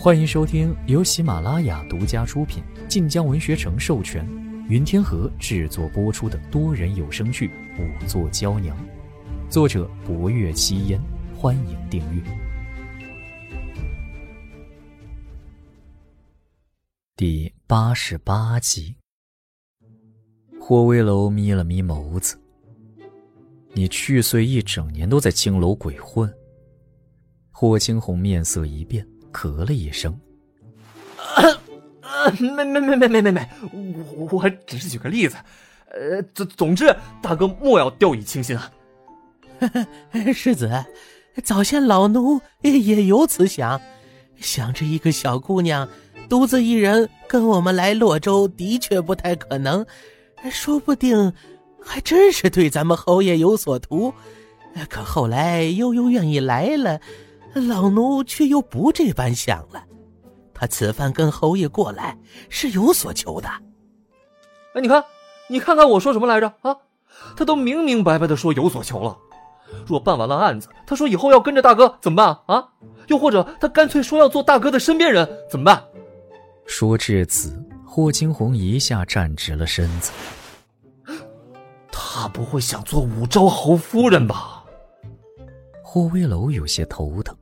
欢迎收听由喜马拉雅独家出品、晋江文学城授权、云天河制作播出的多人有声剧《五座娇娘》，作者：博月七烟。欢迎订阅。第八十八集，霍威楼眯了眯眸子：“你去岁一整年都在青楼鬼混。”霍青红面色一变。咳了一声，没没没没没没没，我我只是举个例子，呃，总总之，大哥莫要掉以轻心啊。世子，早先老奴也有此想，想着一个小姑娘独自一人跟我们来洛州，的确不太可能，说不定还真是对咱们侯爷有所图。可后来悠悠愿意来了。老奴却又不这般想了，他此番跟侯爷过来是有所求的。哎，你看，你看看我说什么来着啊？他都明明白白的说有所求了。若办完了案子，他说以后要跟着大哥怎么办啊？又或者他干脆说要做大哥的身边人怎么办？说至此，霍金红一下站直了身子。他不会想做武昭侯夫人吧？霍威楼有些头疼。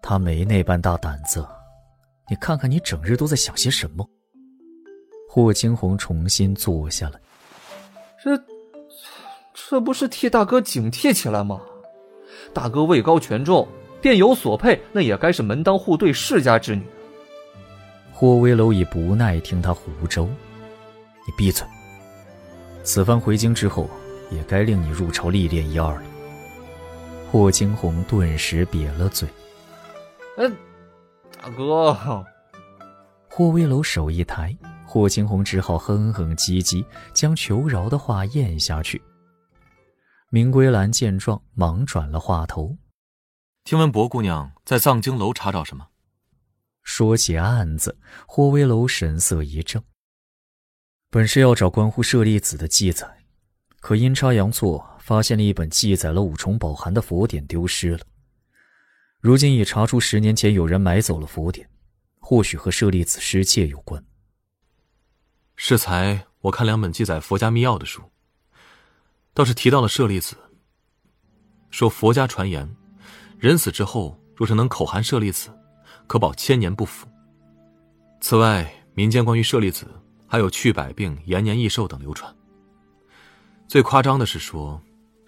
他没那般大胆子，你看看你整日都在想些什么。霍青红重新坐下来，这，这不是替大哥警惕起来吗？大哥位高权重，便有所配，那也该是门当户对世家之女。霍威楼已不耐听他胡诌，你闭嘴。此番回京之后，也该令你入朝历练一二了。霍金红顿时瘪了嘴。哎，大哥！霍威楼手一抬，霍青红只好哼哼唧唧，将求饶的话咽下去。明归兰见状，忙转了话头：“听闻薄姑娘在藏经楼查找什么？”说起案子，霍威楼神色一怔：“本是要找关乎舍利子的记载，可阴差阳错，发现了一本记载了五重宝函的佛典丢失了。”如今已查出十年前有人买走了佛典，或许和舍利子失窃有关。适才我看两本记载佛家秘要的书，倒是提到了舍利子。说佛家传言，人死之后若是能口含舍利子，可保千年不腐。此外，民间关于舍利子还有去百病、延年益寿等流传。最夸张的是说，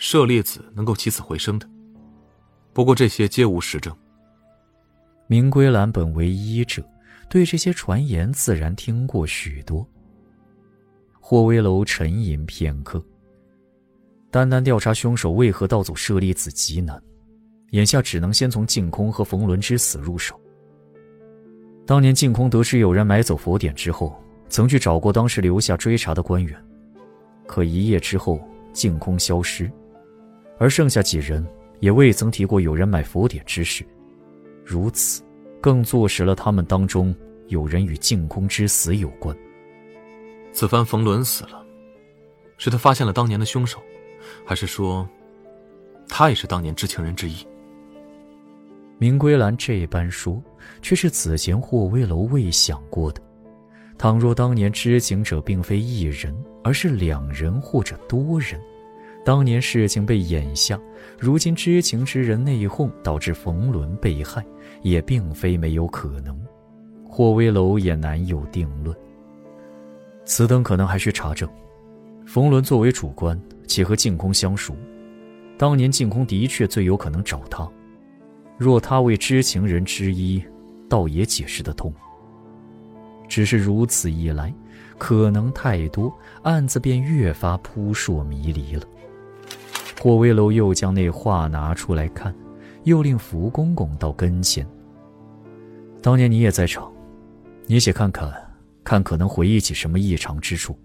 舍利子能够起死回生的。不过这些皆无实证。明归兰本为医者，对这些传言自然听过许多。霍威楼沉吟片刻，单单调查凶手为何盗走舍利子极难，眼下只能先从净空和冯仑之死入手。当年净空得知有人买走佛典之后，曾去找过当时留下追查的官员，可一夜之后净空消失，而剩下几人。也未曾提过有人买佛典之事，如此，更坐实了他们当中有人与净空之死有关。此番冯伦死了，是他发现了当年的凶手，还是说，他也是当年知情人之一？明归兰这般说，却是此前霍威楼未想过的。倘若当年知情者并非一人，而是两人或者多人。当年事情被掩下，如今知情之人内讧，导致冯仑被害，也并非没有可能。霍威楼也难有定论。此等可能还需查证。冯仑作为主官，且和净空相熟，当年净空的确最有可能找他。若他为知情人之一，倒也解释得通。只是如此一来，可能太多，案子便越发扑朔迷离了。霍威楼又将那画拿出来看，又令福公公到跟前。当年你也在场，你且看看，看可能回忆起什么异常之处。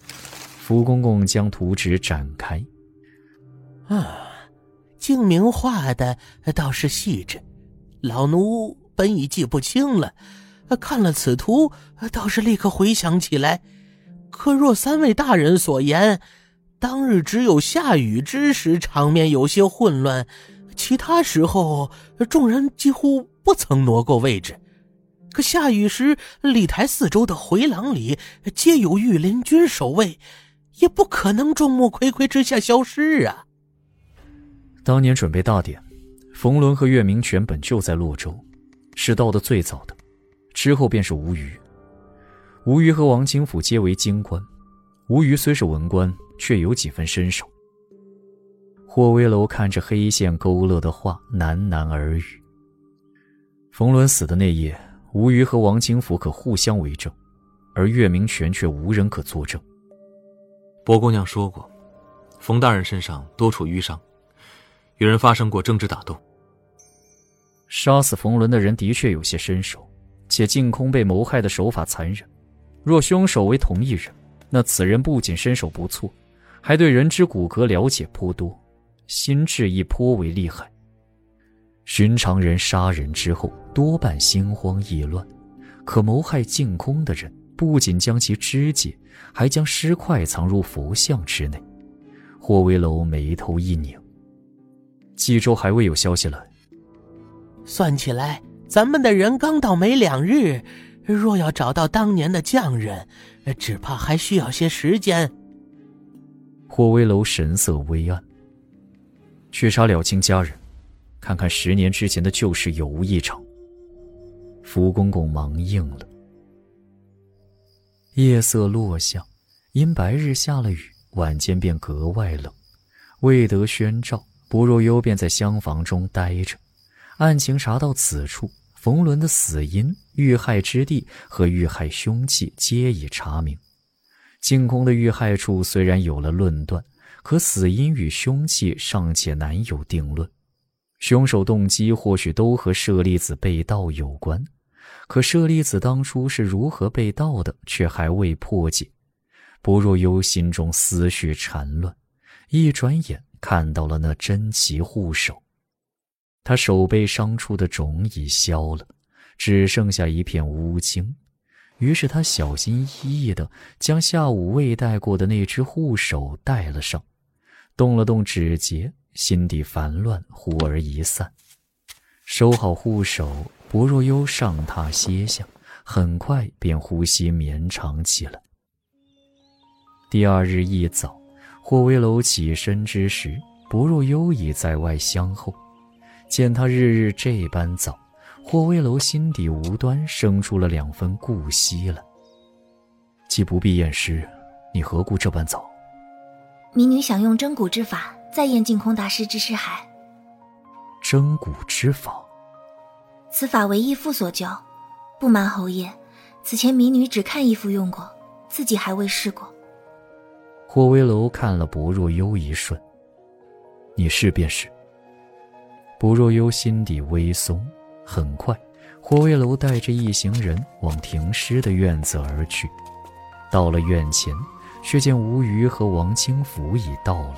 福公公将图纸展开，啊，静明画的倒是细致，老奴本已记不清了，看了此图，倒是立刻回想起来。可若三位大人所言，当日只有下雨之时，场面有些混乱，其他时候众人几乎不曾挪过位置，可下雨时，礼台四周的回廊里皆有御林军守卫，也不可能众目睽睽之下消失啊。当年准备大典，冯仑和岳明权本就在洛州，是到的最早的，之后便是吴虞。吴虞和王清甫皆为京官，吴虞虽是文官，却有几分身手。霍威楼看着黑线勾勒的画，喃喃耳语。冯伦死的那夜。吴虞和王清福可互相为证，而岳明权却无人可作证。薄姑娘说过，冯大人身上多处淤伤，与人发生过争执打斗。杀死冯伦的人的确有些身手，且净空被谋害的手法残忍。若凶手为同一人，那此人不仅身手不错，还对人之骨骼了解颇多，心智亦颇为厉害。寻常人杀人之后，多半心慌意乱，可谋害净空的人，不仅将其肢解，还将尸块藏入佛像之内。霍威楼眉头一拧。冀州还未有消息来。算起来，咱们的人刚到没两日，若要找到当年的匠人，只怕还需要些时间。霍威楼神色微暗。去查了清家人。看看十年之前的旧事有无异常。福公公忙应了。夜色落下，因白日下了雨，晚间便格外冷。未得宣召，薄若幽便在厢房中待着。案情查到此处，冯仑的死因、遇害之地和遇害凶器皆已查明。净空的遇害处虽然有了论断，可死因与凶器尚且难有定论。凶手动机或许都和舍利子被盗有关，可舍利子当初是如何被盗的，却还未破解。薄若幽心中思绪缠乱，一转眼看到了那珍奇护手。他手背伤处的肿已消了，只剩下一片乌青。于是他小心翼翼地将下午未戴过的那只护手戴了上，动了动指节。心底烦乱，忽而一散。收好护手，薄若幽上榻歇下，很快便呼吸绵长起来。第二日一早，霍威楼起身之时，薄若幽已在外相候。见他日日这般早，霍威楼心底无端生出了两分顾惜了。既不必验尸，你何故这般早？民女想用蒸骨之法。再验净空大师之尸骸，蒸骨之法，此法为义父所教。不瞒侯爷，此前民女只看义父用过，自己还未试过。霍威楼看了薄若幽一瞬，你试便是。不若幽心底微松，很快，霍威楼带着一行人往停尸的院子而去。到了院前，却见吴虞和王清福已到了。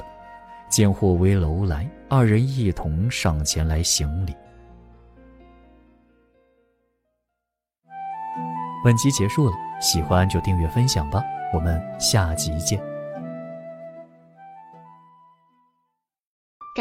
见霍威楼来，二人一同上前来行礼。本集结束了，喜欢就订阅分享吧，我们下集见。